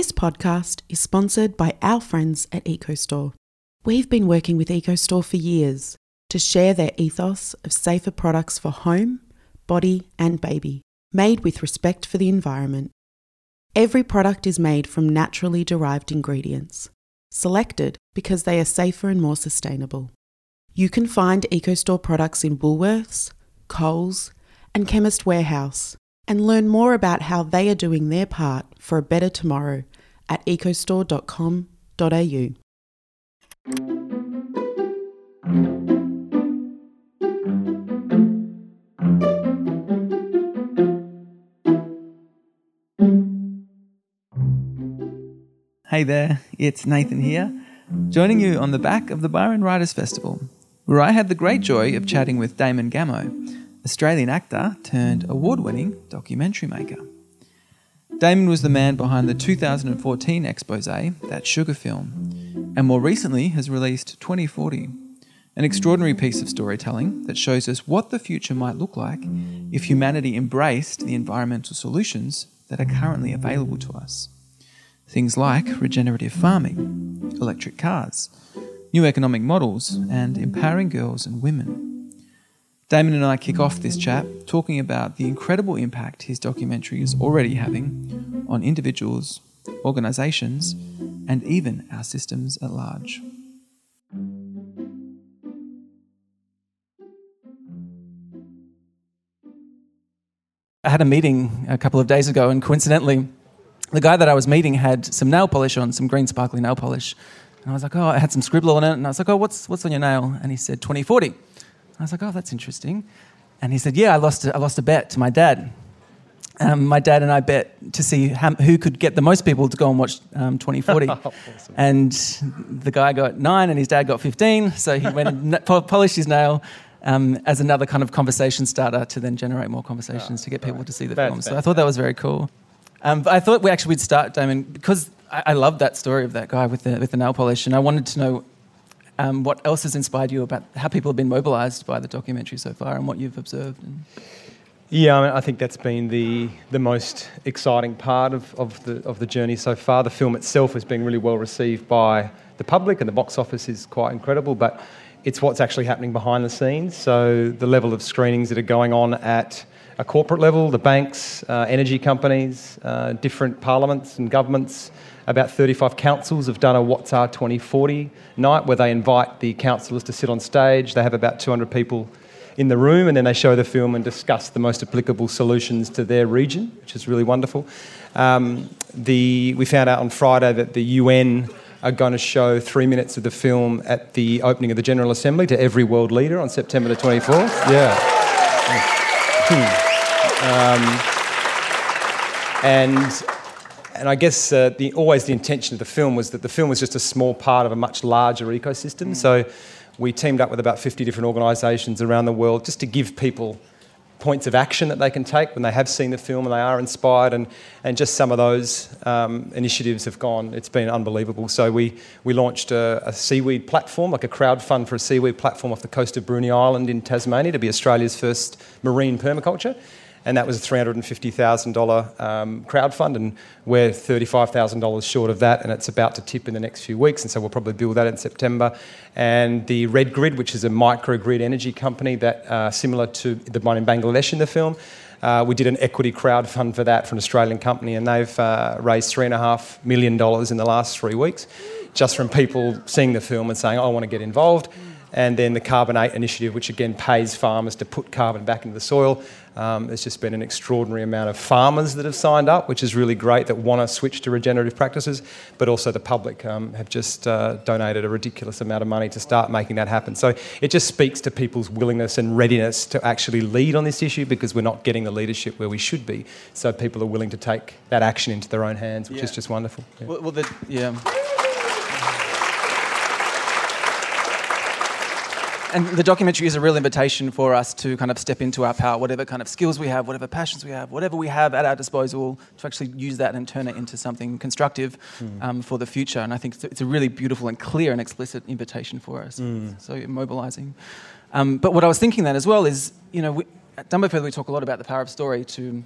This podcast is sponsored by our friends at EcoStore. We've been working with EcoStore for years to share their ethos of safer products for home, body, and baby, made with respect for the environment. Every product is made from naturally derived ingredients, selected because they are safer and more sustainable. You can find EcoStore products in Woolworths, Coles, and Chemist Warehouse, and learn more about how they are doing their part for a better tomorrow at ecostore.com.au. Hey there, it's Nathan here, joining you on the back of the Byron Writers Festival, where I had the great joy of chatting with Damon Gameau, Australian actor turned award winning documentary maker. Damon was the man behind the 2014 expose, That Sugar Film, and more recently has released 2040, an extraordinary piece of storytelling that shows us what the future might look like if humanity embraced the environmental solutions that are currently available to us. Things like regenerative farming, electric cars, new economic models, and empowering girls and women. Damon and I kick off this chat talking about the incredible impact his documentary is already having on individuals, organisations, and even our systems at large. I had a meeting a couple of days ago, and coincidentally, the guy that I was meeting had some nail polish on, some green sparkly nail polish. And I was like, oh, I had some scribble on it. And I was like, oh, what's, what's on your nail? And he said, 2040. I was like, oh, that's interesting. And he said, yeah, I lost a, I lost a bet to my dad. Um, my dad and I bet to see how, who could get the most people to go and watch um, 2040. awesome. And the guy got nine and his dad got 15. So he went and polished his nail um, as another kind of conversation starter to then generate more conversations oh, to get people right. to see the film. So I thought that was very cool. Um, but I thought we actually would start, Damon, because I, I love that story of that guy with the, with the nail polish, and I wanted to know um, what else has inspired you about how people have been mobilised by the documentary so far and what you've observed. And... Yeah, I, mean, I, think that's been the the most exciting part of, of the of the journey so far. The film itself has been really well received by the public, and the box office is quite incredible. But it's what's actually happening behind the scenes. So the level of screenings that are going on at a corporate level, the banks, uh, energy companies, uh, different parliaments and governments. About 35 councils have done a What's Our 2040 night where they invite the councillors to sit on stage. They have about 200 people in the room and then they show the film and discuss the most applicable solutions to their region, which is really wonderful. Um, the, we found out on Friday that the UN are going to show three minutes of the film at the opening of the General Assembly to every world leader on September the 24th. Yeah. Hmm. Um, and and I guess uh, the, always the intention of the film was that the film was just a small part of a much larger ecosystem. Mm. So we teamed up with about 50 different organisations around the world just to give people points of action that they can take when they have seen the film and they are inspired. And, and just some of those um, initiatives have gone, it's been unbelievable. So we, we launched a, a, seaweed platform, like a crowd fund for a seaweed platform off the coast of Bruny Island in Tasmania to be Australia's first marine permaculture and that was a $350,000 um, crowd fund, and we're $35,000 short of that, and it's about to tip in the next few weeks, and so we'll probably build that in September. And the Red Grid, which is a microgrid energy company that uh, similar to the one in Bangladesh in the film, uh, we did an equity crowd fund for that for an Australian company, and they've uh, raised $3.5 million in the last three weeks just from people seeing the film and saying, oh, I want to get involved and then the Carbon8 initiative, which again pays farmers to put carbon back into the soil. Um, there's just been an extraordinary amount of farmers that have signed up, which is really great that want to switch to regenerative practices, but also the public um, have just uh, donated a ridiculous amount of money to start making that happen. So it just speaks to people's willingness and readiness to actually lead on this issue because we're not getting the leadership where we should be. So people are willing to take that action into their own hands, which yeah. is just wonderful. Yeah. Well, well the, yeah. And the documentary is a real invitation for us to kind of step into our power, whatever kind of skills we have, whatever passions we have, whatever we have at our disposal, to actually use that and turn it into something constructive mm. um, for the future. And I think it's a really beautiful and clear and explicit invitation for us. Mm. So mobilizing. Um, but what I was thinking then as well is, you know, we, at Dumbo Feather, we talk a lot about the power of story to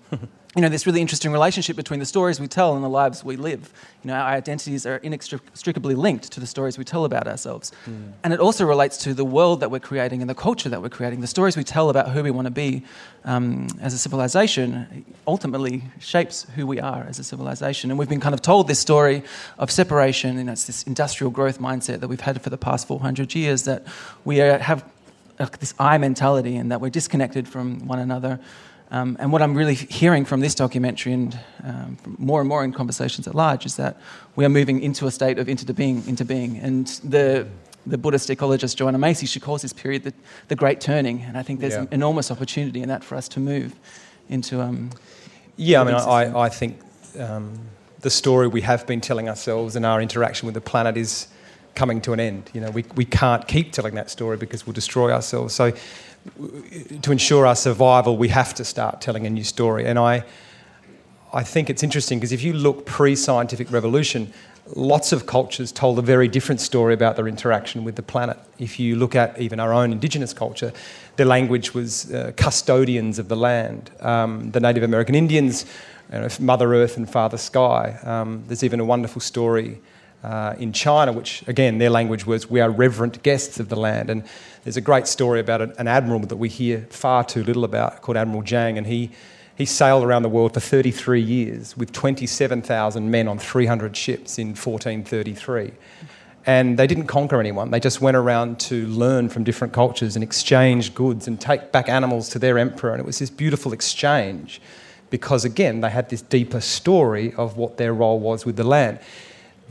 you know, this really interesting relationship between the stories we tell and the lives we live. You know, our identities are inextricably linked to the stories we tell about ourselves. Mm. And it also relates to the world that we're creating and the culture that we're creating. The stories we tell about who we want to be um, as a civilization ultimately shapes who we are as a civilization. And we've been kind of told this story of separation, you know, it's this industrial growth mindset that we've had for the past 400 years that we are, have uh, this I mentality and that we're disconnected from one another. Um, and what I'm really hearing from this documentary and um, more and more in conversations at large is that we are moving into a state of interbeing, interbeing. And the, the Buddhist ecologist Joanna Macy, she calls this period the, the Great Turning. And I think there's yeah. enormous opportunity in that for us to move into. Um, yeah, I mean, I, I think um, the story we have been telling ourselves and our interaction with the planet is coming to an end. You know, we, we can't keep telling that story because we'll destroy ourselves. So to ensure our survival, we have to start telling a new story. And I, I think it's interesting because if you look pre scientific revolution, lots of cultures told a very different story about their interaction with the planet. If you look at even our own indigenous culture, their language was uh, custodians of the land. Um, the Native American Indians, you know, Mother Earth and Father Sky. Um, there's even a wonderful story uh, in China, which again, their language was, we are reverent guests of the land. And there's a great story about an admiral that we hear far too little about called Admiral Zhang, and he, he sailed around the world for 33 years with 27,000 men on 300 ships in 1433. And they didn't conquer anyone. They just went around to learn from different cultures and exchange goods and take back animals to their emperor. And it was this beautiful exchange because, again, they had this deeper story of what their role was with the land.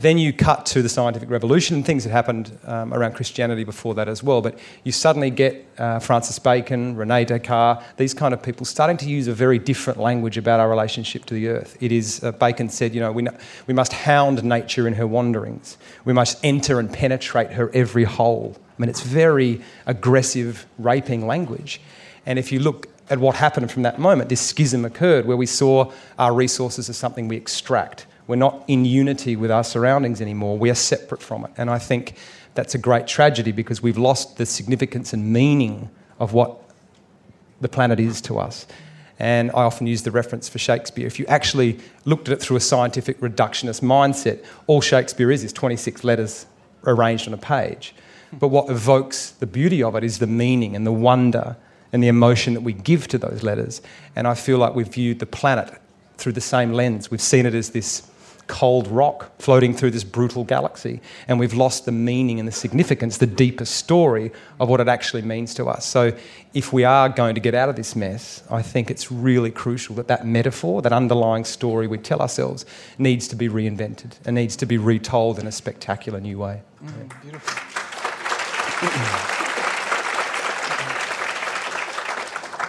Then you cut to the scientific revolution and things that happened um, around Christianity before that as well. But you suddenly get uh, Francis Bacon, Rene Descartes, these kind of people starting to use a very different language about our relationship to the earth. It is, uh, Bacon said, you know, we, we must hound nature in her wanderings, we must enter and penetrate her every hole. I mean, it's very aggressive, raping language. And if you look at what happened from that moment, this schism occurred where we saw our resources as something we extract we're not in unity with our surroundings anymore. We are separate from it. And I think that's a great tragedy because we've lost the significance and meaning of what the planet is to us. And I often use the reference for Shakespeare. If you actually looked at it through a scientific reductionist mindset, all Shakespeare is is 26 letters arranged on a page. But what evokes the beauty of it is the meaning and the wonder and the emotion that we give to those letters. And I feel like we've viewed the planet through the same lens. We've seen it as this cold rock floating through this brutal galaxy. And we've lost the meaning and the significance, the deeper story of what it actually means to us. So, if we are going to get out of this mess, I think it's really crucial that that metaphor, that underlying story we tell ourselves, needs to be reinvented and needs to be retold in a spectacular new way. Mm, beautiful.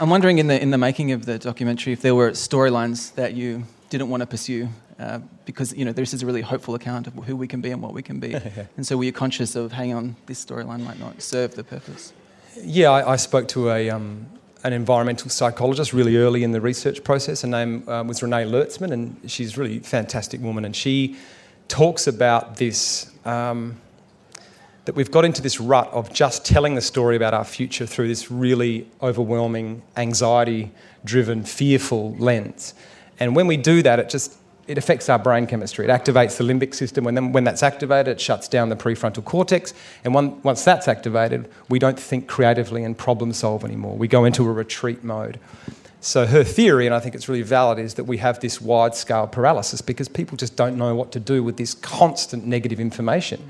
I'm wondering in the in the making of the documentary if there were storylines that you didn't want to pursue uh, because you know this is a really hopeful account of who we can be and what we can be. and so were you conscious of, hang on, this storyline might not serve the purpose? Yeah, I, I spoke to a um, an environmental psychologist really early in the research process. Her name um, was Renee Lertzman, and she's a really fantastic woman. And she talks about this. Um, that we've got into this rut of just telling the story about our future through this really overwhelming, anxiety driven, fearful lens. And when we do that, it just it affects our brain chemistry. It activates the limbic system. When, then, when that's activated, it shuts down the prefrontal cortex. And one, once that's activated, we don't think creatively and problem solve anymore. We go into a retreat mode. So her theory, and I think it's really valid, is that we have this wide scale paralysis because people just don't know what to do with this constant negative information.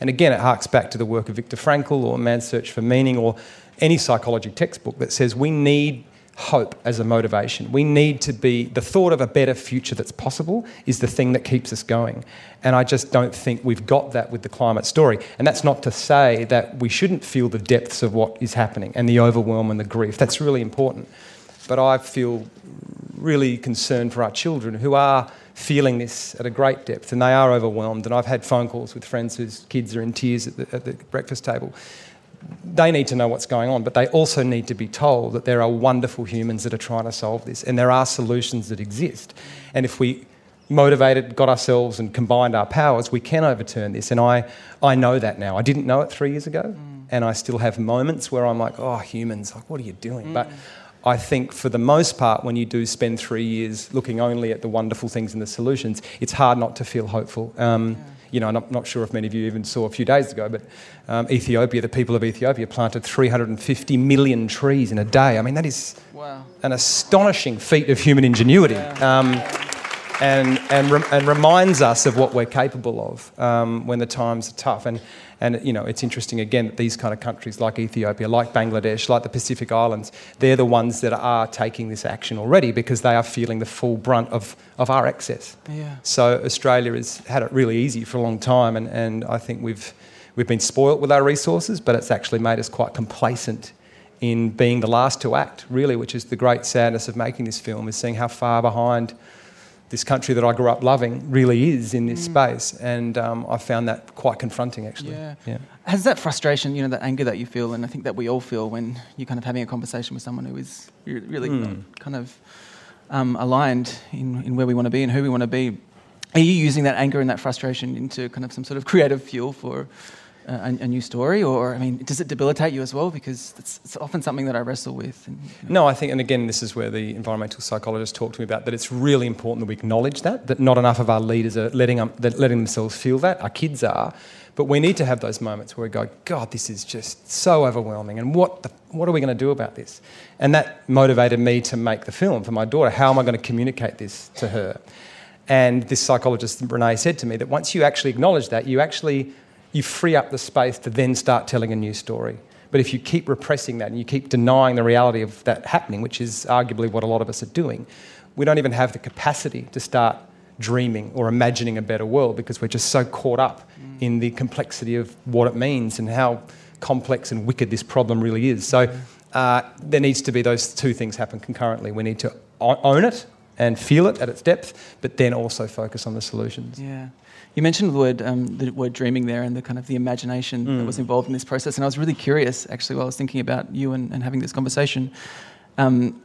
And again, it harks back to the work of Viktor Frankl or Man's Search for Meaning or any psychology textbook that says we need hope as a motivation. We need to be, the thought of a better future that's possible is the thing that keeps us going. And I just don't think we've got that with the climate story. And that's not to say that we shouldn't feel the depths of what is happening and the overwhelm and the grief. That's really important. But I feel really concerned for our children who are feeling this at a great depth and they are overwhelmed. And I've had phone calls with friends whose kids are in tears at the, at the breakfast table they need to know what's going on, but they also need to be told that there are wonderful humans that are trying to solve this and there are solutions that exist. And if we motivated, got ourselves and combined our powers, we can overturn this. And I, I know that now. I didn't know it three years ago, mm. and I still have moments where I'm like, oh, humans, like, what are you doing? Mm. But I think for the most part, when you do spend three years looking only at the wonderful things and the solutions, it's hard not to feel hopeful. Um, yeah. You know, I'm not, not, sure if many of you even saw a few days ago, but um, Ethiopia, the people of Ethiopia planted 350 million trees in a day. I mean, that is wow. an astonishing feat of human ingenuity. Yeah. Um, and, and, re- and reminds us of what we're capable of um, when the times are tough. And, and you know, it's interesting again that these kind of countries like Ethiopia, like Bangladesh, like the Pacific Islands, they're the ones that are taking this action already because they are feeling the full brunt of, of our excess. Yeah. So Australia has had it really easy for a long time, and, and I think we've, we've been spoilt with our resources, but it's actually made us quite complacent in being the last to act, really, which is the great sadness of making this film, is seeing how far behind this country that I grew up loving really is in this mm. space. And um, I found that quite confronting, actually. Yeah. yeah. Has that frustration, you know, that anger that you feel, and I think that we all feel when you're kind of having a conversation with someone who is really mm. kind of um, aligned in, in where we want to be and who we want to be, are you using that anger and that frustration into kind of some sort of creative fuel for a, a, new story, or I mean, does it debilitate you as well? Because it's, it's often something that I wrestle with. And, you know. No, I think, and again, this is where the environmental psychologists talk to me about that. It's really important that we acknowledge that that not enough of our leaders are letting um, letting themselves feel that. Our kids are, but we need to have those moments where we go, God, this is just so overwhelming, and what the, what are we going to do about this? And that motivated me to make the film for my daughter. How am I going to communicate this to her? And this psychologist Renee said to me that once you actually acknowledge that, you actually you free up the space to then start telling a new story. But if you keep repressing that and you keep denying the reality of that happening, which is arguably what a lot of us are doing, we don't even have the capacity to start dreaming or imagining a better world because we're just so caught up mm. in the complexity of what it means and how complex and wicked this problem really is. So uh, there needs to be those two things happen concurrently. We need to own it and feel it at its depth, but then also focus on the solutions. Yeah. You mentioned the word, um, the word dreaming there and the kind of the imagination mm. that was involved in this process. And I was really curious, actually, while I was thinking about you and, and having this conversation. Um,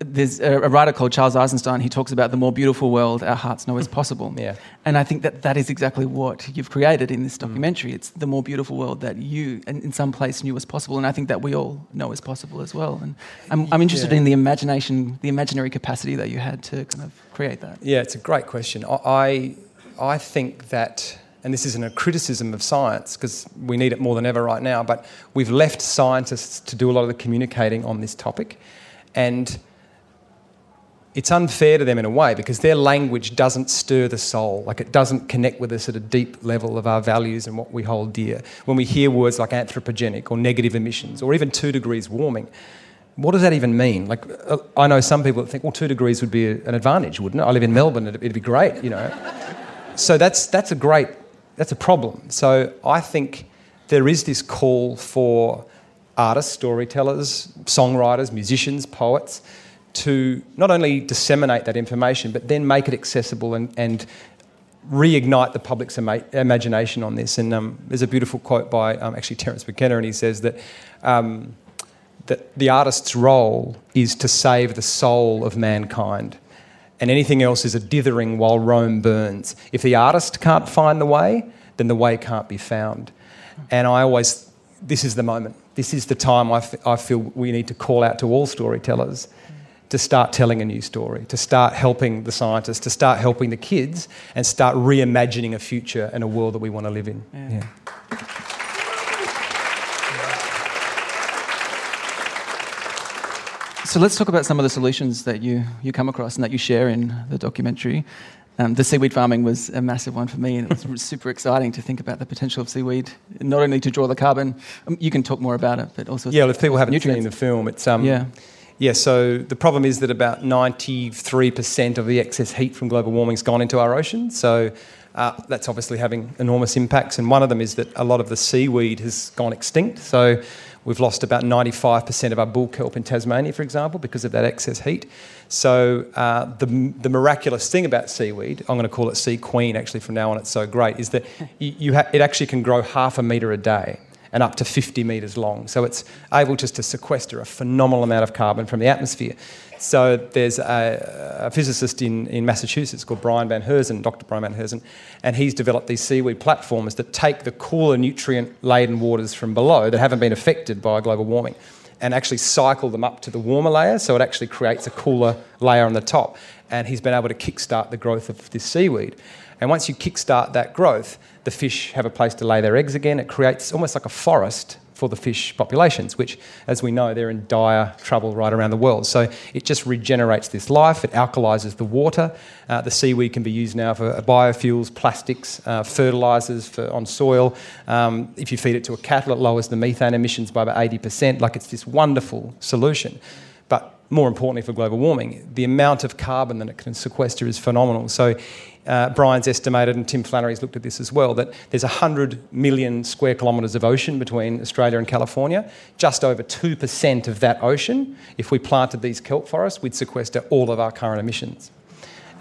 there's a, a, writer called Charles Eisenstein. He talks about the more beautiful world our hearts know is possible. Yeah. And I think that that is exactly what you've created in this mm. documentary. Mm. It's the more beautiful world that you, in some place, knew was possible, and I think that we all know is possible as well. And I'm, I'm interested yeah. in the imagination, the imaginary capacity that you had to kind of create that. Yeah, it's a great question. I I think that, and this isn't a criticism of science because we need it more than ever right now, but we've left scientists to do a lot of the communicating on this topic. And it's unfair to them in a way because their language doesn't stir the soul. Like it doesn't connect with us at a deep level of our values and what we hold dear. When we hear words like anthropogenic or negative emissions or even two degrees warming, what does that even mean? Like, uh, I know some people that think, well, two degrees would be an advantage, wouldn't it? I live in Melbourne, it'd, be great, you know so that's, that's a great, that's a problem. So I think there is this call for artists, storytellers, songwriters, musicians, poets to not only disseminate that information, but then make it accessible and, and reignite the public's ima- imagination on this. And um, there's a beautiful quote by um, actually Terence McKenna, and he says that, um, that the artist's role is to save the soul of mankind and anything else is a dithering while Rome burns. If the artist can't find the way, then the way can't be found. And I always, this is the moment. This is the time I, f- I feel we need to call out to all storytellers to start telling a new story, to start helping the scientists, to start helping the kids, and start reimagining a future and a world that we want to live in. Yeah. yeah. So let's talk about some of the solutions that you, you come across and that you share in the documentary. Um, the seaweed farming was a massive one for me, and it was super exciting to think about the potential of seaweed, not only to draw the carbon. Um, you can talk more about it, but also yeah. Well, if people haven't nutrients. seen the film, it's um, yeah. Yeah, so the problem is that about 93% of the excess heat from global warming has gone into our oceans. So uh, that's obviously having enormous impacts. And one of them is that a lot of the seaweed has gone extinct. So We've lost about 95% of our bull kelp in Tasmania, for example, because of that excess heat. So uh, the, the miraculous thing about seaweed, I'm going to call it sea queen actually from now on, it's so great, is that you, you ha- it actually can grow half a metre a day and up to 50 metres long. So it's able just to sequester a phenomenal amount of carbon from the atmosphere. So there's a, a, physicist in, in Massachusetts called Brian Von Herzen, Dr. Brian Von Herzen, and he's developed these seaweed platforms that take the cooler nutrient laden waters from below that haven't been affected by global warming and actually cycle them up to the warmer layer, so it actually creates a cooler layer on the top. And he's been able to kickstart the growth of this seaweed. And once you kickstart that growth, the fish have a place to lay their eggs again. It creates almost like a forest for the fish populations, which, as we know, they're in dire trouble right around the world. So it just regenerates this life, it alkalises the water. Uh, the seaweed can be used now for biofuels, plastics, uh, fertilisers for, on soil. Um, if you feed it to a cattle, it lowers the methane emissions by about 80%. Like it's this wonderful solution. But more importantly for global warming, the amount of carbon that it can sequester is phenomenal. So uh, Brian's estimated, and Tim Flannery's looked at this as well, that there's 100 million square kilometres of ocean between Australia and California. Just over 2% of that ocean, if we planted these kelp forests, we'd sequester all of our current emissions.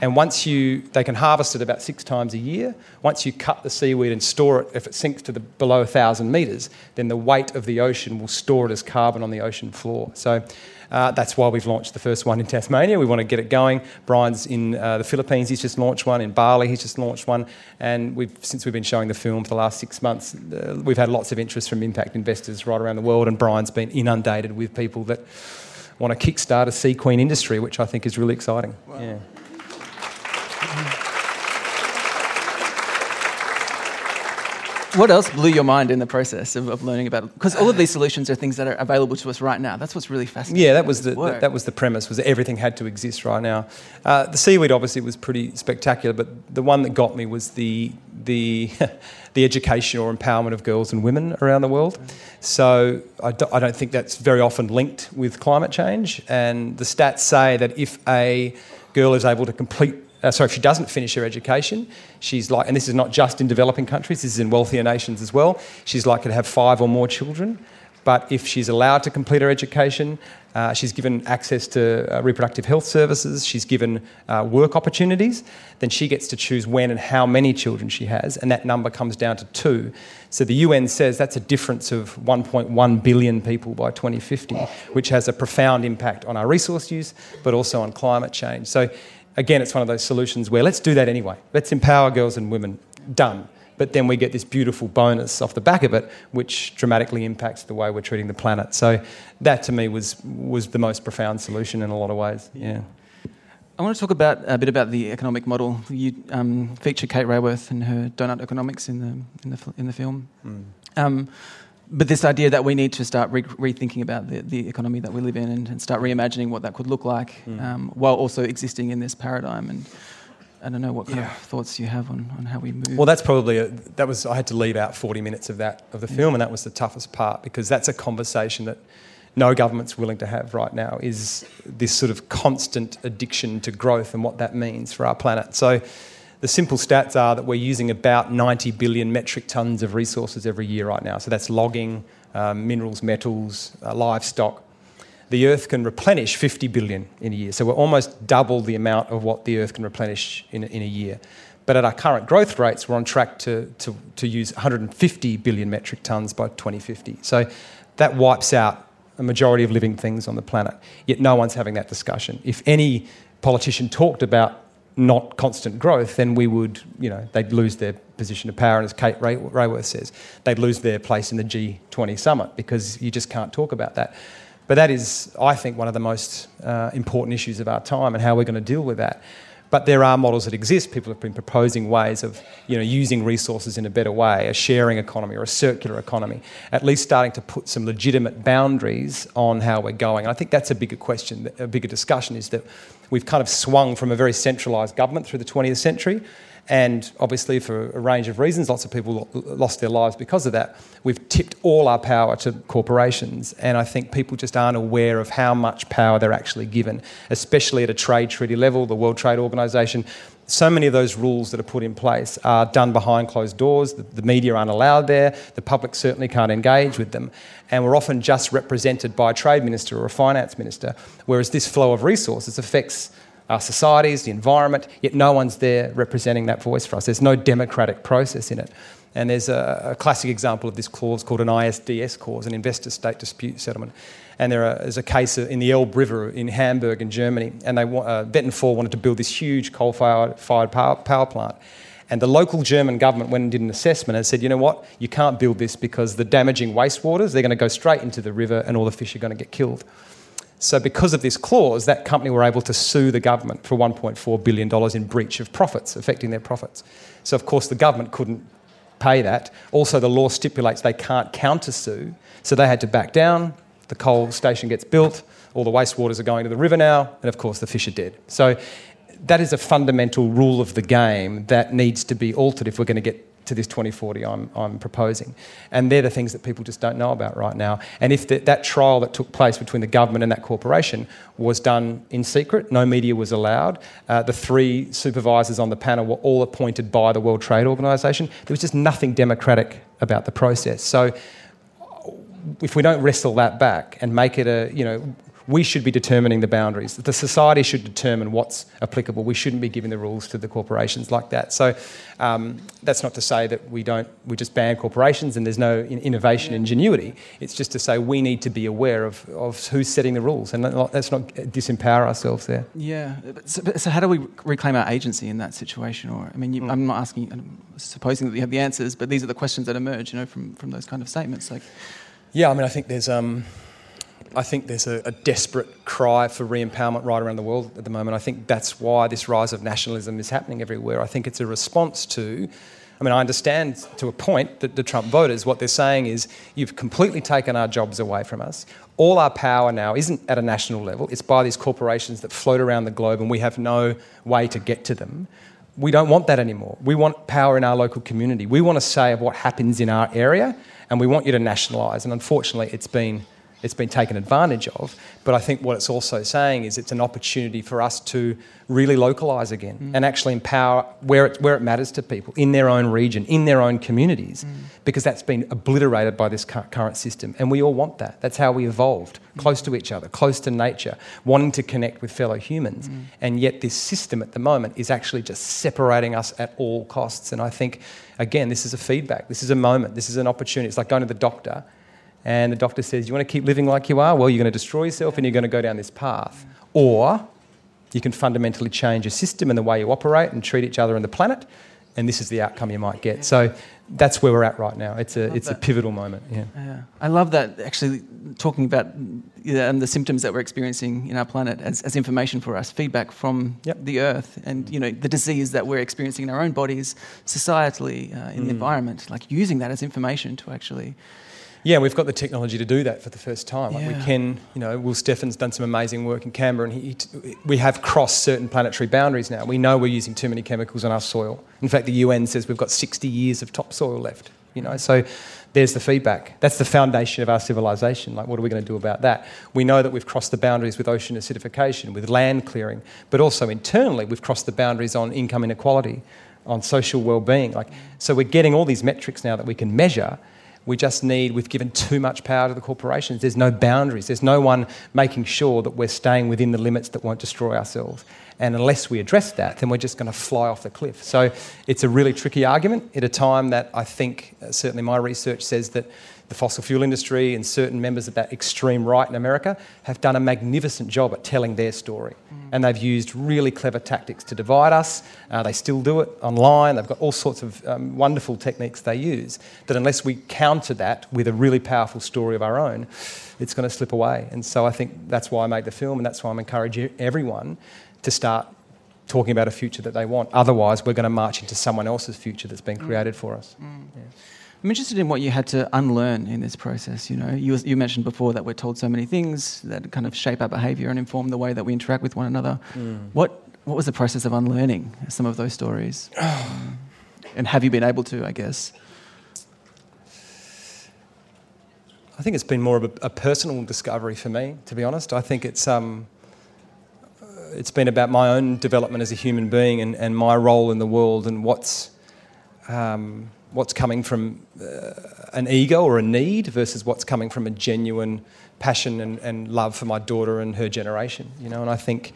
And once you, they can harvest it about six times a year. Once you cut the seaweed and store it, if it sinks to the, below 1,000 metres, then the weight of the ocean will store it as carbon on the ocean floor. So uh, that's why we've launched the first one in Tasmania. We want to get it going. Brian's in uh, the Philippines, he's just launched one. In Bali, he's just launched one. And we've, since we've been showing the film for the last six months, uh, we've had lots of interest from impact investors right around the world. And Brian's been inundated with people that want to kickstart a sea queen industry, which I think is really exciting. Wow. Yeah. What else blew your mind in the process of, of learning about it? Because all of these solutions are things that are available to us right now. That's what's really fascinating. Yeah, that was the, the, that was the premise. Was that everything had to exist right now. Uh, the seaweed obviously was pretty spectacular, but the one that got me was the the the education or empowerment of girls and women around the world. So I don't think that's very often linked with climate change. And the stats say that if a girl is able to complete uh, sorry, if she doesn't finish her education, she's like, and this is not just in developing countries, this is in wealthier nations as well, she's likely to have five or more children. But if she's allowed to complete her education, uh, she's given access to uh, reproductive health services, she's given uh, work opportunities, then she gets to choose when and how many children she has, and that number comes down to two. So the UN says that's a difference of 1.1 billion people by 2050, which has a profound impact on our resource use, but also on climate change. So again, it's one of those solutions where let's do that anyway. Let's empower girls and women. Done. But then we get this beautiful bonus off the back of it, which dramatically impacts the way we're treating the planet. So that to me was was the most profound solution in a lot of ways. Yeah. I want to talk about a bit about the economic model. You um, feature Kate Raworth and her donut economics in the in the in the film. Mm. Um, but this idea that we need to start re- rethinking about the, the economy that we live in and, and start reimagining what that could look like mm. um, while also existing in this paradigm and I don't know what kind yeah. of thoughts you have on, on how we move. Well, that's probably a, that was I had to leave out 40 minutes of that of the film, and that was the toughest part because that's a conversation that no government's willing to have right now. Is this sort of constant addiction to growth and what that means for our planet? So, the simple stats are that we're using about 90 billion metric tons of resources every year right now. So that's logging, um, minerals, metals, uh, livestock. The Earth can replenish 50 billion in a year. So we're almost double the amount of what the Earth can replenish in, in a year. But at our current growth rates, we're on track to, to, to use 150 billion metric tons by 2050. So that wipes out a majority of living things on the planet. Yet no one's having that discussion. If any politician talked about not constant growth, then we would, you know, they'd lose their position of power. And as Kate Ray- Raworth says, they'd lose their place in the G20 summit because you just can't talk about that. But that is, I think, one of the most uh, important issues of our time and how we're going to deal with that. But there are models that exist. People have been proposing ways of you know, using resources in a better way, a sharing economy or a circular economy, at least starting to put some legitimate boundaries on how we're going. And I think that's a bigger question, a bigger discussion is that we've kind of swung from a very centralised government through the 20th century and obviously, for a range of reasons, lots of people lost their lives because of that. We've tipped all our power to corporations, and I think people just aren't aware of how much power they're actually given, especially at a trade treaty level, the World Trade Organization. So many of those rules that are put in place are done behind closed doors. The, the media aren't allowed there. The public certainly can't engage with them. And we're often just represented by a trade minister or a finance minister, whereas this flow of resources affects our societies, the environment, yet no one's there representing that voice for us. There's no democratic process in it. And there's a, a classic example of this clause called an ISDS clause, an investor state dispute settlement. And there there's a case in the Elbe River in Hamburg in Germany, and they uh, wanted to build this huge coal-fired power, power plant. And the local German government went and did an assessment and said, you know what, you can't build this because the damaging wastewaters, they're going to go straight into the river and all the fish are going to get killed. So, because of this clause, that company were able to sue the government for $1.4 billion in breach of profits, affecting their profits. So, of course, the government couldn't pay that. Also, the law stipulates they can't countersue, so they had to back down. The coal station gets built, all the wastewaters are going to the river now, and of course, the fish are dead. So, that is a fundamental rule of the game that needs to be altered if we're going to get to this 2040 I'm, I'm proposing. And they're the things that people just don't know about right now. And if the, that trial that took place between the government and that corporation was done in secret, no media was allowed, uh, the three supervisors on the panel were all appointed by the World Trade Organization, there was just nothing democratic about the process. So if we don't wrestle that back and make it a, you know, we should be determining the boundaries. The society should determine what's applicable. We shouldn't be giving the rules to the corporations like that. So um, that's not to say that we don't we just ban corporations and there's no innovation, ingenuity. It's just to say we need to be aware of, of who's setting the rules and let's not disempower ourselves there. Yeah. So, so how do we reclaim our agency in that situation? Or I mean, you, mm. I'm not asking, I'm supposing that you have the answers, but these are the questions that emerge, you know, from from those kind of statements. Like, yeah, I mean, I think there's. Um, I think there's a, a desperate cry for re empowerment right around the world at the moment. I think that's why this rise of nationalism is happening everywhere. I think it's a response to. I mean, I understand to a point that the Trump voters, what they're saying is, you've completely taken our jobs away from us. All our power now isn't at a national level, it's by these corporations that float around the globe and we have no way to get to them. We don't want that anymore. We want power in our local community. We want to say of what happens in our area and we want you to nationalise. And unfortunately, it's been it's been taken advantage of. But I think what it's also saying is it's an opportunity for us to really localise again mm. and actually empower where it, where it matters to people in their own region, in their own communities, mm. because that's been obliterated by this current system. And we all want that. That's how we evolved mm. close to each other, close to nature, wanting to connect with fellow humans. Mm. And yet, this system at the moment is actually just separating us at all costs. And I think, again, this is a feedback. This is a moment. This is an opportunity. It's like going to the doctor and the doctor says, You want to keep living like you are? Well, you're going to destroy yourself and you're going to go down this path. Or you can fundamentally change your system and the way you operate and treat each other and the planet, and this is the outcome you might get. So that's where we're at right now. It's a it's that. a pivotal moment. Yeah. yeah, I love that. Actually, talking about yeah, the symptoms that we're experiencing in our planet as, as information for us, feedback from yep. the Earth, and you know the disease that we're experiencing in our own bodies, societally, uh, in mm. the environment. Like using that as information to actually yeah, we've got the technology to do that for the first time. Like yeah. we can, you know, Will Steffen's done some amazing work in Canberra, and he, we have crossed certain planetary boundaries now. We know we're using too many chemicals on our soil. In fact, the UN says we've got 60 years of topsoil left. You know, so there's the feedback. That's the foundation of our civilization. Like, what are we going to do about that? We know that we've crossed the boundaries with ocean acidification, with land clearing, but also internally, we've crossed the boundaries on income inequality, on social well-being. Like, so we're getting all these metrics now that we can measure we just need, we've given too much power to the corporations. There's no boundaries. There's no one making sure that we're staying within the limits that won't destroy ourselves. And unless we address that, then we're just going to fly off the cliff. So it's a really tricky argument at a time that I think, uh, certainly my research says that the fossil fuel industry and certain members of that extreme right in America have done a magnificent job at telling their story. Mm. And they've used really clever tactics to divide us. Uh, they still do it online. They've got all sorts of um, wonderful techniques they use. That unless we counter that with a really powerful story of our own, it's going to slip away. And so I think that's why I made the film, and that's why I'm encouraging everyone to start talking about a future that they want. Otherwise, we're going to march into someone else's future that's been mm. created for us. Mm. Yeah. I'm interested in what you had to unlearn in this process. You know, you, you, mentioned before that we're told so many things that kind of shape our behaviour and inform the way that we interact with one another. Mm. What what was the process of unlearning some of those stories? and have you been able to? I guess. I think it's been more of a, a personal discovery for me, to be honest. I think it's um, it's been about my own development as a human being and, and my role in the world and what's um, what's coming from uh, an ego or a need versus what's coming from a genuine passion and, and love for my daughter and her generation. You know, and I think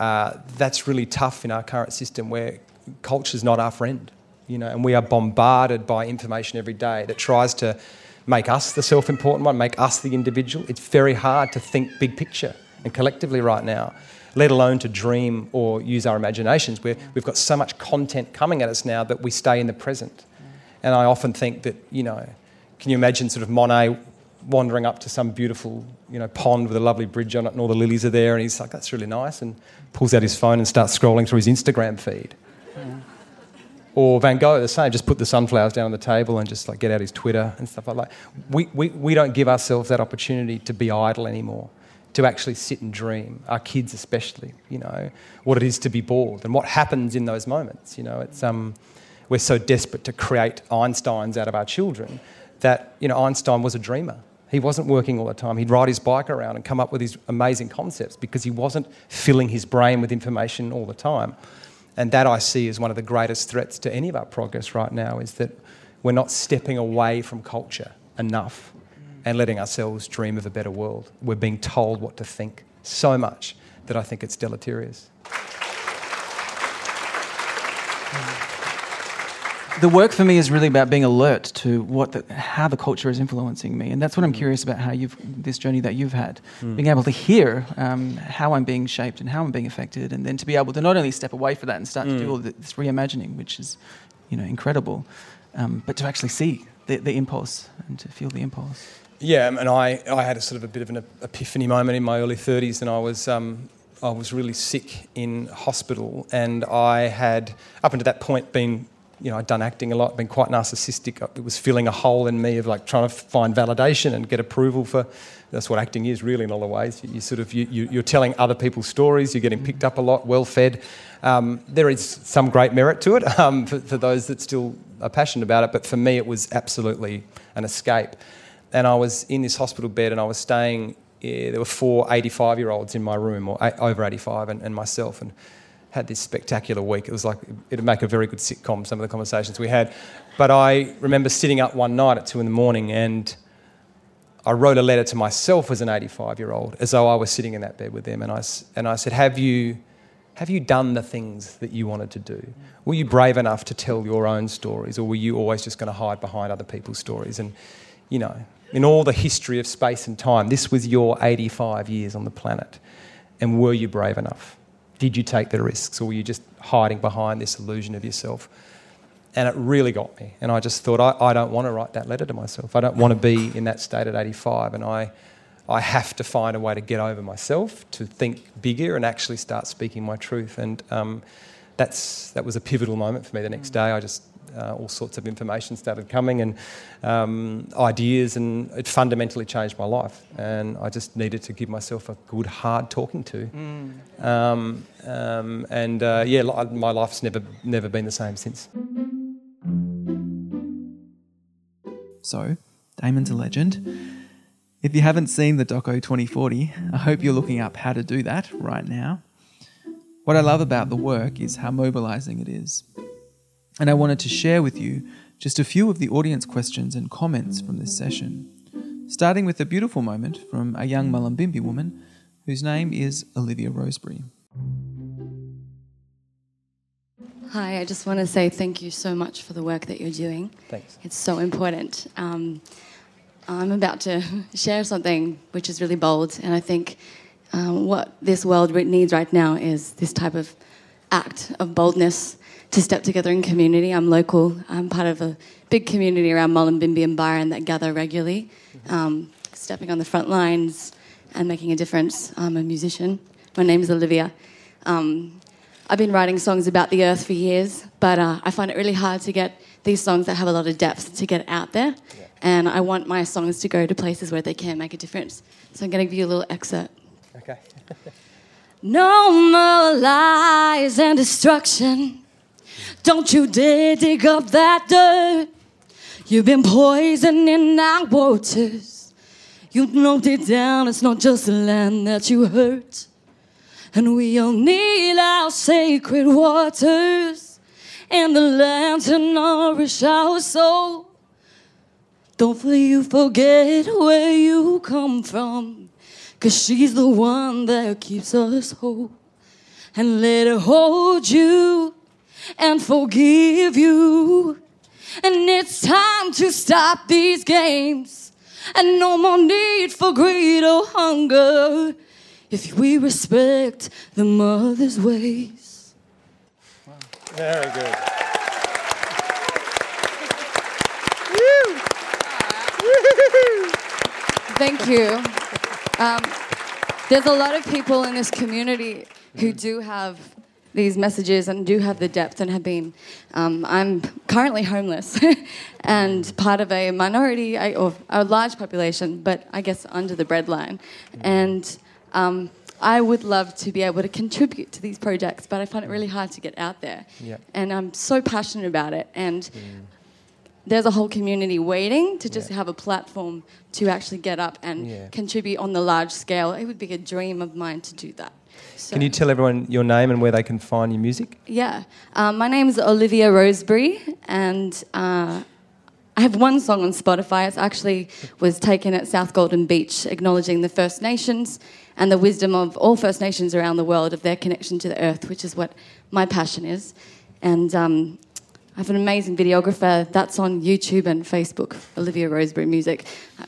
uh, that's really tough in our current system where culture is not our friend. You know, and we are bombarded by information every day that tries to make us the self-important one, make us the individual. It's very hard to think big picture and collectively right now. let alone to dream or use our imaginations. we we've got so much content coming at us now that we stay in the present. And I often think that, you know, can you imagine sort of Monet wandering up to some beautiful, you know, pond with a lovely bridge on it and all the lilies are there and he's like, that's really nice, and pulls out his phone and starts scrolling through his Instagram feed. Or Van Gogh, the same, just put the sunflowers down on the table and just like get out his Twitter and stuff like that. We, we, we don't give ourselves that opportunity to be idle anymore, to actually sit and dream, our kids especially, you know, what it is to be bored and what happens in those moments. You know, it's, um, we're so desperate to create Einsteins out of our children that, you know, Einstein was a dreamer. He wasn't working all the time. He'd ride his bike around and come up with these amazing concepts because he wasn't filling his brain with information all the time. And that I see as one of the greatest threats to any of our progress right now is that we're not stepping away from culture enough and letting ourselves dream of a better world. We're being told what to think so much that I think it's deleterious. The work for me is really about being alert to what the, how the culture is influencing me, and that's what I'm mm. curious about. How you've this journey that you've had, mm. being able to hear um, how I'm being shaped and how I'm being affected, and then to be able to not only step away from that and start mm. to do mm. all this reimagining, which is, you know, incredible, um, but to actually see the, the impulse and to feel the impulse. Yeah, and I, I had a sort of a bit of an epiphany moment in my early 30s, and I was um, I was really sick in hospital, and I had up until that point been you know, I'd done acting a lot, been quite narcissistic. It was filling a hole in me of like trying to find validation and get approval for. That's what acting is, really, in a lot of ways. You, you sort of you, you, are telling other people's stories. You're getting picked up a lot, well fed. Um, there is some great merit to it um, for, for those that still are passionate about it. But for me, it was absolutely an escape. And I was in this hospital bed, and I was staying. Yeah, there were four 85 year olds in my room, or over 85, and, and myself. And had this spectacular week. It was like it'd make a very good sitcom. Some of the conversations we had, but I remember sitting up one night at two in the morning and I wrote a letter to myself as an 85 year old, as though I was sitting in that bed with them, and I and I said, "Have you?" Have you done the things that you wanted to do? Were you brave enough to tell your own stories, or were you always just going to hide behind other people's stories? And, you know, in all the history of space and time, this was your 85 years on the planet. And were you brave enough? Did you take the risks or were you just hiding behind this illusion of yourself? And it really got me. And I just thought, I, I don't want to write that letter to myself. I don't want to be in that state at 85. And I, I have to find a way to get over myself, to think bigger and actually start speaking my truth. And um, that's, that was a pivotal moment for me the next day. I just uh, all sorts of information started coming and um, ideas, and it fundamentally changed my life. And I just needed to give myself a good, hard talking to. Mm. Um, um, and uh, yeah, my life's never never been the same since. So, Damon's a legend. If you haven't seen the Doco 2040, I hope you're looking up how to do that right now. What I love about the work is how mobilizing it is and I wanted to share with you just a few of the audience questions and comments from this session, starting with a beautiful moment from a young Mullumbimby woman whose name is Olivia Roseberry. Hi, I just want to say thank you so much for the work that you're doing. Thanks. It's so important. Um, I'm about to share something which is really bold, and I think um, what this world needs right now is this type of act of boldness to step together in community. I'm local. I'm part of a big community around Mullumbimby and Byron that gather regularly, um, stepping on the front lines and making a difference. I'm a musician. My name is Olivia. Um, I've been writing songs about the earth for years, but uh, I find it really hard to get these songs that have a lot of depth to get out there. Yeah. And I want my songs to go to places where they can make a difference. So I'm going to give you a little excerpt. Okay. no more lies and destruction. Don't you dare dig up that dirt. You've been poisoning our waters. You know deep down it's not just the land that you hurt. And we all need our sacred waters and the land to nourish our soul. Don't you forget where you come from, cause she's the one that keeps us whole. And let her hold you and forgive you. And it's time to stop these games. And no more need for greed or hunger. if we respect the mother's ways. Very good. Thank you. Um, there's a lot of people in this community who do have these messages and do have the depth and have been. Um, I'm currently homeless and part of a minority or a large population, but I guess under the breadline. And um, I would love to be able to contribute to these projects, but I find it really hard to get out there. Yep. And I'm so passionate about it. And there's a whole community waiting to just Yeah. have a platform to actually get up and Yeah. contribute on the large scale. It would be a dream of mine to do that. So, Can you tell everyone your name and where they can find your music? yeah. Um, my name's Olivia Roseberry, and uh, I have one song on Spotify. It actually was taken at South Golden Beach, acknowledging the First Nations and the wisdom of all First Nations around the world of their connection to the earth, which is what my passion is. And um, I have an amazing videographer that's on YouTube and Facebook, Olivia Roseberry Music.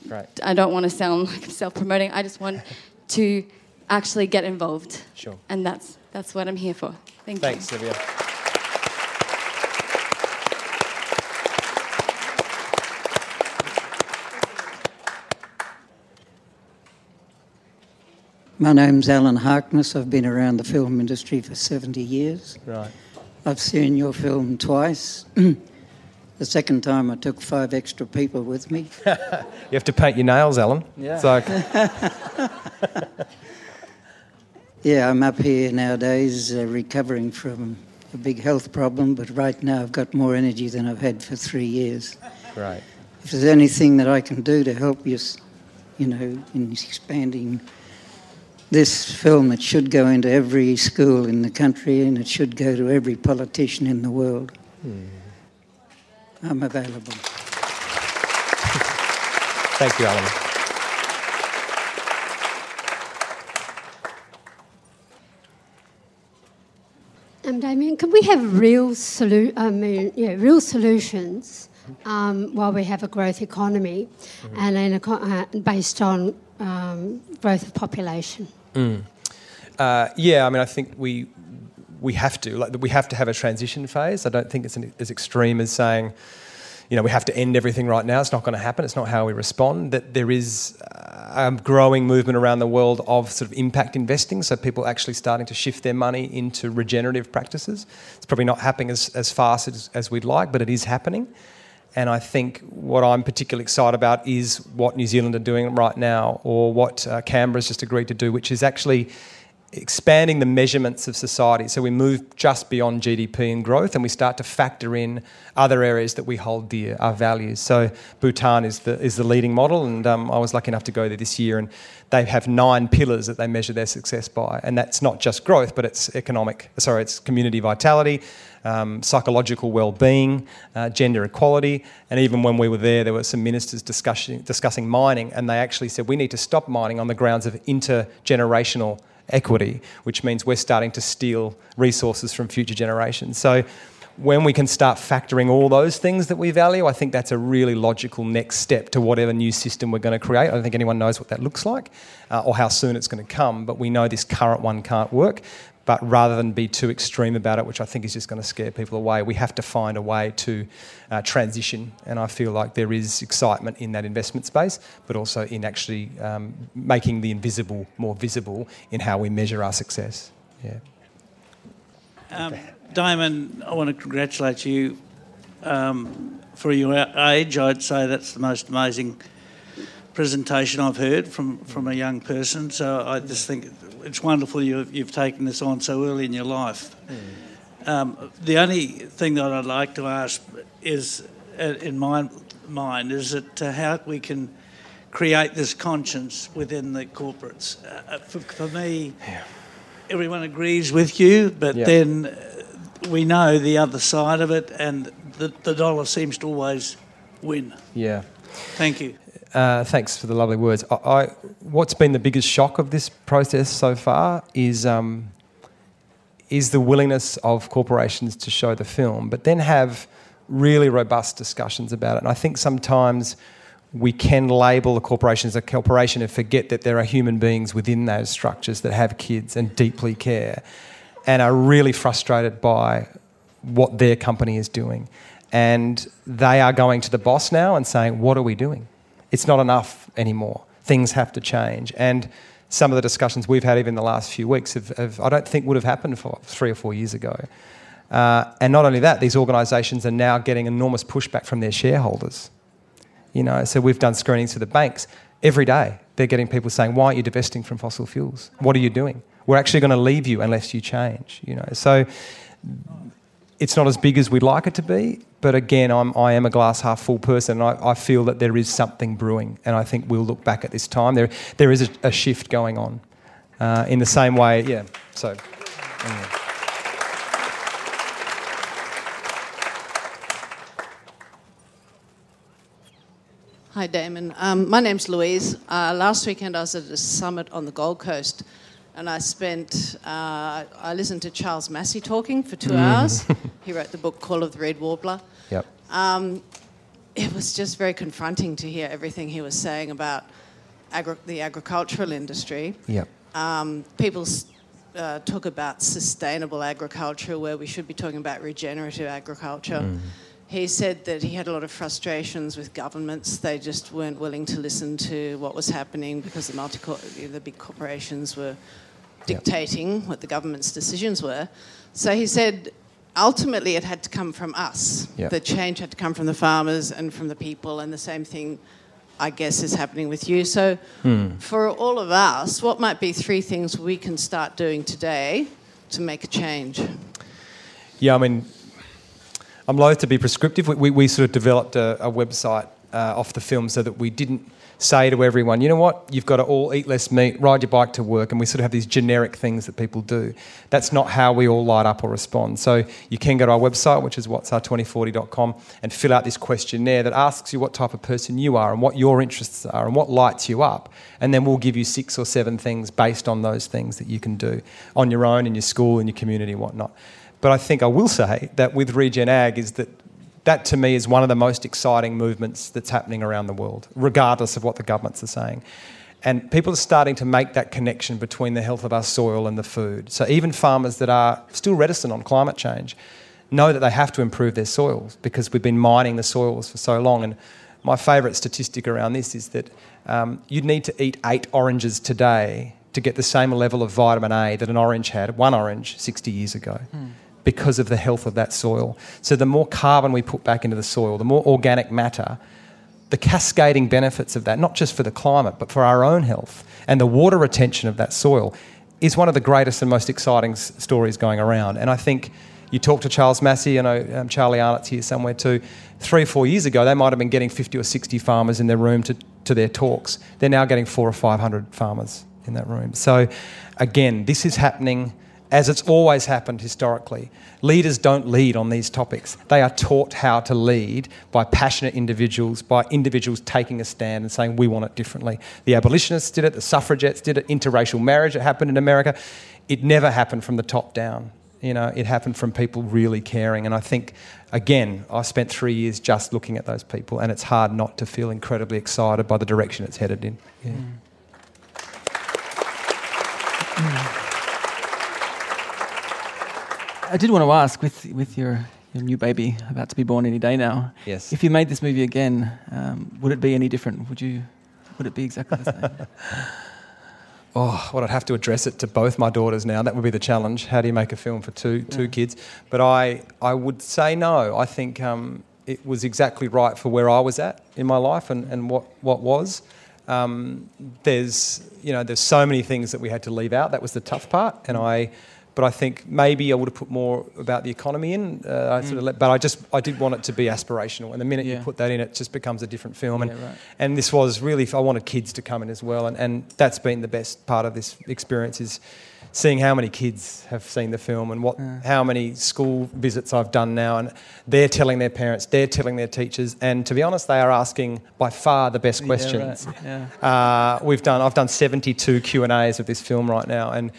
Great. I don't want to sound like I'm self-promoting. I just want to actually get involved. Sure. And that's that's what I'm here for. Thank you. Thanks, Olivia. My name's Alan Harkness. I've been around the film industry for 70 years. Right. I've seen your film twice. the second time, I took five extra people with me. You have to paint your nails, Alan. Yeah. So, Yeah, I'm up here nowadays uh, recovering from a big health problem, but right now I've got more energy than I've had for three years. great. If there's anything that I can do to help you, you know, in expanding this film, it should go into every school in the country and it should go to every politician in the world. I'm available. Thank you, Alan. Um, Damien, can we have real solu- I mean, yeah, real solutions um, while we have a growth economy and an eco- uh, based on um, growth of population? Uh, yeah, I mean, I think we we have to like we have to have a transition phase. I don't think it's an, as extreme as saying, you know, we have to end everything right now. It's not going to happen. It's not how we respond. That there is a growing movement around the world of sort of impact investing. So people actually starting to shift their money into regenerative practices. It's probably not happening as, as fast as, as we'd like, but it is happening. And I think what I'm particularly excited about is what New Zealand are doing right now, or what uh, Canberra's just agreed to do, which is actually expanding the measurements of society. So we move just beyond GDP and growth, and we start to factor in other areas that we hold dear, our values. So Bhutan is the is the leading model, and um, I was lucky enough to go there this year, and they have nine pillars that they measure their success by, and that's not just growth, but it's economic. Sorry, it's community vitality. Um, psychological well-being, uh, gender equality, and even when we were there, there were some ministers discussing discussing mining, and they actually said we need to stop mining on the grounds of intergenerational equity, which means we're starting to steal resources from future generations. So when we can start factoring all those things that we value, I think that's a really logical next step to whatever new system we're going to create. I don't think anyone knows what that looks like uh, or how soon it's going to come, but we know this current one can't work. But rather than be too extreme about it, which I think is just going to scare people away, we have to find a way to uh, transition. And I feel like there is excitement in that investment space, but also in actually um, making the invisible more visible in how we measure our success. Yeah. Um, Damon, I want to congratulate you um, for your age. I'd say that's the most amazing presentation I've heard from, from a young person. So I just think it's wonderful you've, you've taken this on so early in your life. Um, the only thing that I'd like to ask is, uh, in my mind, is that uh, how we can create this conscience within the corporates. Uh, for, for me, everyone agrees with you, but Yeah. then uh, we know the other side of it, and the, the dollar seems to always win. Yeah. Thank you. Uh, thanks for the lovely words. I, I, what's been the biggest shock of this process so far is um, is the willingness of corporations to show the film, but then have really robust discussions about it. And I think sometimes we can label a corporation as a corporation and forget that there are human beings within those structures that have kids and deeply care and are really frustrated by what their company is doing. And they are going to the boss now and saying, What are we doing? It's not enough anymore. Things have to change. And some of the discussions we've had even the last few weeks have, have I don't think would have happened for three or four years ago. Uh, and not only that, these organisations are now getting enormous pushback from their shareholders. You know, so we've done screenings for the banks every day. They're getting people saying, "Why aren't you divesting from fossil fuels? What are you doing? We're actually going to leave you unless you change." You know, so it's not as big as we'd like it to be. But again, I'm, I am a glass half full person. And I, I feel that there is something brewing, and I think we'll look back at this time. There, there is a, a shift going on. Uh, in the same way, yeah. So. Yeah. Hi, Damon. Um, my name's Louise. Uh, last weekend I was at a summit on the Gold Coast, and I spent, uh, I listened to Charles Massy talking for two mm. hours. he wrote the book Call of the Reed Warbler. Yep. Um, it was just very confronting to hear everything he was saying about agri- the agricultural industry. Yep. Um, people uh, talk about sustainable agriculture where we should be talking about regenerative agriculture. Mm he said that he had a lot of frustrations with governments. They just weren't willing to listen to what was happening because the, multi- the big corporations were dictating yep. what the government's decisions were. So he said ultimately it had to come from us. Yep. The change had to come from the farmers and from the people, and the same thing, I guess, is happening with you. So hmm. for all of us, what might be three things we can start doing today to make a change? Yeah, I mean, I'm loath to be prescriptive. We, we, we sort of developed a, a website uh, off the film so that we didn't say to everyone, you know what, you've got to all eat less meat, ride your bike to work, and we sort of have these generic things that people do. That's not how we all light up or respond. So you can go to our website, which is whatsyour2040.com, and fill out this questionnaire that asks you what type of person you are and what your interests are and what lights you up. And then we'll give you six or seven things based on those things that you can do on your own, in your school, in your community, and whatnot. But I think I will say that with Regen Ag is that that to me is one of the most exciting movements that's happening around the world, regardless of what the governments are saying. And people are starting to make that connection between the health of our soil and the food. So even farmers that are still reticent on climate change know that they have to improve their soils because we've been mining the soils for so long. And my favourite statistic around this is that um, you'd need to eat eight oranges today to get the same level of vitamin A that an orange had, one orange, 60 years ago. Mm because of the health of that soil. So the more carbon we put back into the soil, the more organic matter, the cascading benefits of that, not just for the climate, but for our own health and the water retention of that soil, is one of the greatest and most exciting s- stories going around. And I think you talk to Charles Massy, you know um, Charlie Arnott's here somewhere too. Three or four years ago, they might have been getting 50 or 60 farmers in their room to, to their talks. They're now getting four or 500 farmers in that room. So, again, this is happening as it's always happened historically. Leaders don't lead on these topics. They are taught how to lead by passionate individuals, by individuals taking a stand and saying, we want it differently. The abolitionists did it, the suffragettes did it, interracial marriage, it happened in America. It never happened from the top down. You know, it happened from people really caring. And I think, again, I spent three years just looking at those people, and it's hard not to feel incredibly excited by the direction it's headed in. Yeah. Mm. I did want to ask with with your your new baby about to be born any day now. Yes. If you made this movie again, um, would it be any different? Would you? Would it be exactly the same? oh, well, I'd have to address it to both my daughters now. That would be the challenge. How do you make a film for two two kids? But I I would say no. I think um, it was exactly right for where I was at in my life and, and what what was. Um, there's you know there's so many things that we had to leave out. That was the tough part, and I but I think maybe I would have put more about the economy in. Uh, I sort of let, but I just I did want it to be aspirational, and the minute yeah. you put that in, it just becomes a different film. And yeah, right. and this was really I wanted kids to come in as well, and, and that's been the best part of this experience is seeing how many kids have seen the film and what yeah. how many school visits I've done now, and they're telling their parents, they're telling their teachers, and to be honest, they are asking by far the best questions. Right. Uh, we've done I've done 72 Q and A's of this film right now, and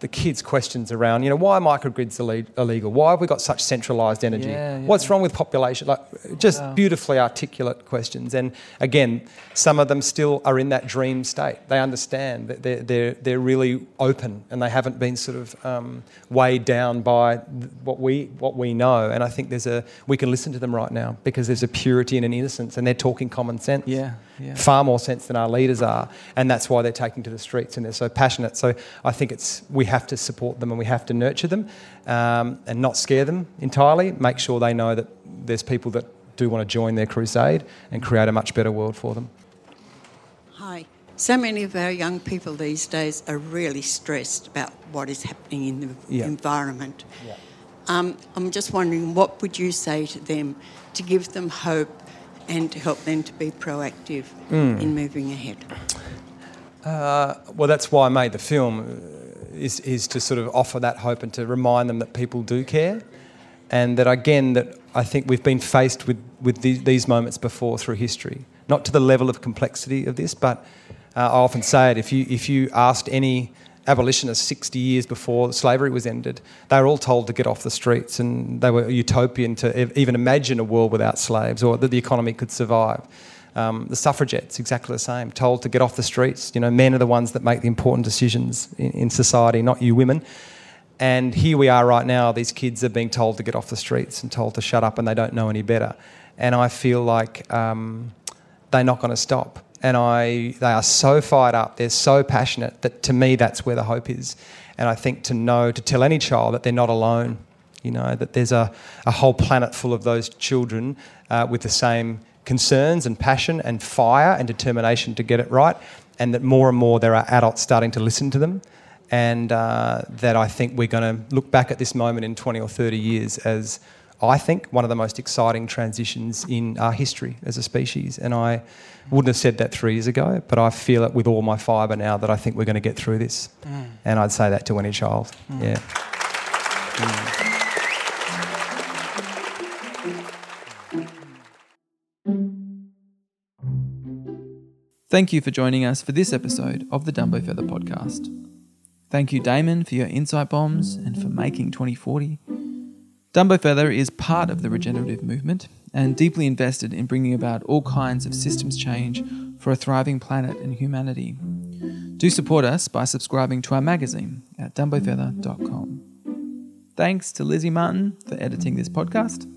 the kids questions around, you know, why are microgrids illegal? Why have we got such centralised energy? Yeah, yeah. What's wrong with population? Like, just Wow. beautifully articulate questions. And again, some of them still are in that dream state. They understand that they're, they're, they're really open and they haven't been sort of um, weighed down by what we, what we know. And I think there's a, we can listen to them right now because there's a purity and an innocence and they're talking common sense Yeah, yeah. far more sense than our leaders are, and that's why they're taking to the streets and they're so passionate. So I think it's we have to support them and we have to nurture them, um, and not scare them entirely. Make sure they know that there's people that do want to join their crusade and create a much better world for them. Hi. So many of our young people these days are really stressed about what is happening in the Yeah. environment. Um, I'm just wondering, what would you say to them to give them hope and to help them to be proactive Hmm. in moving ahead? Uh, well, that's why I made the film, uh, is, is to sort of offer that hope and to remind them that people do care. And that again, that I think we've been faced with, with the, these moments before through history. Not to the level of complexity of this, but uh, I often say it if you, if you asked any abolitionist 60 years before slavery was ended, they were all told to get off the streets and they were utopian to even imagine a world without slaves or that the economy could survive. Um, the suffragettes, exactly the same, told to get off the streets. You know, men are the ones that make the important decisions in, in society, not you women. And here we are right now, these kids are being told to get off the streets and told to shut up and they don't know any better. And I feel like um, they're not going to stop. And I, they are so fired up, they're so passionate that to me that's where the hope is. And I think to know, to tell any child that they're not alone, you know, that there's a, a whole planet full of those children uh, with the same concerns and passion and fire and determination to get it right, and that more and more there are adults starting to listen to them. And uh, that I think we're going to look back at this moment in 20 or 30 years as, I think, one of the most exciting transitions in our history as a species. And I wouldn't have said that three years ago, but I feel it with all my fibre now that I think we're going to get through this. Mm. And I'd say that to any child. Mm. Yeah. Thank you for joining us for this episode of the Dumbo Feather podcast. Thank you, Damon, for your insight bombs and for making 2040. Dumbo Feather is part of the regenerative movement and deeply invested in bringing about all kinds of systems change for a thriving planet and humanity. Do support us by subscribing to our magazine at dumbofeather.com. Thanks to Lizzie Martin for editing this podcast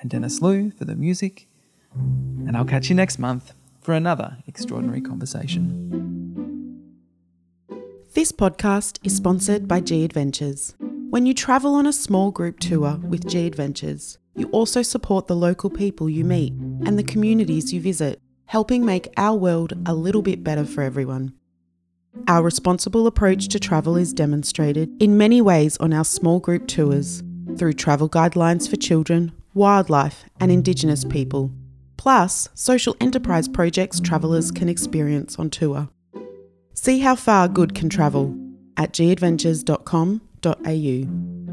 and Dennis Liu for the music. And I'll catch you next month for another extraordinary conversation. This podcast is sponsored by G Adventures. When you travel on a small group tour with G Adventures, you also support the local people you meet and the communities you visit, helping make our world a little bit better for everyone. Our responsible approach to travel is demonstrated in many ways on our small group tours through travel guidelines for children, wildlife, and Indigenous people, plus social enterprise projects travellers can experience on tour. See how far good can travel at gadventures.com.au.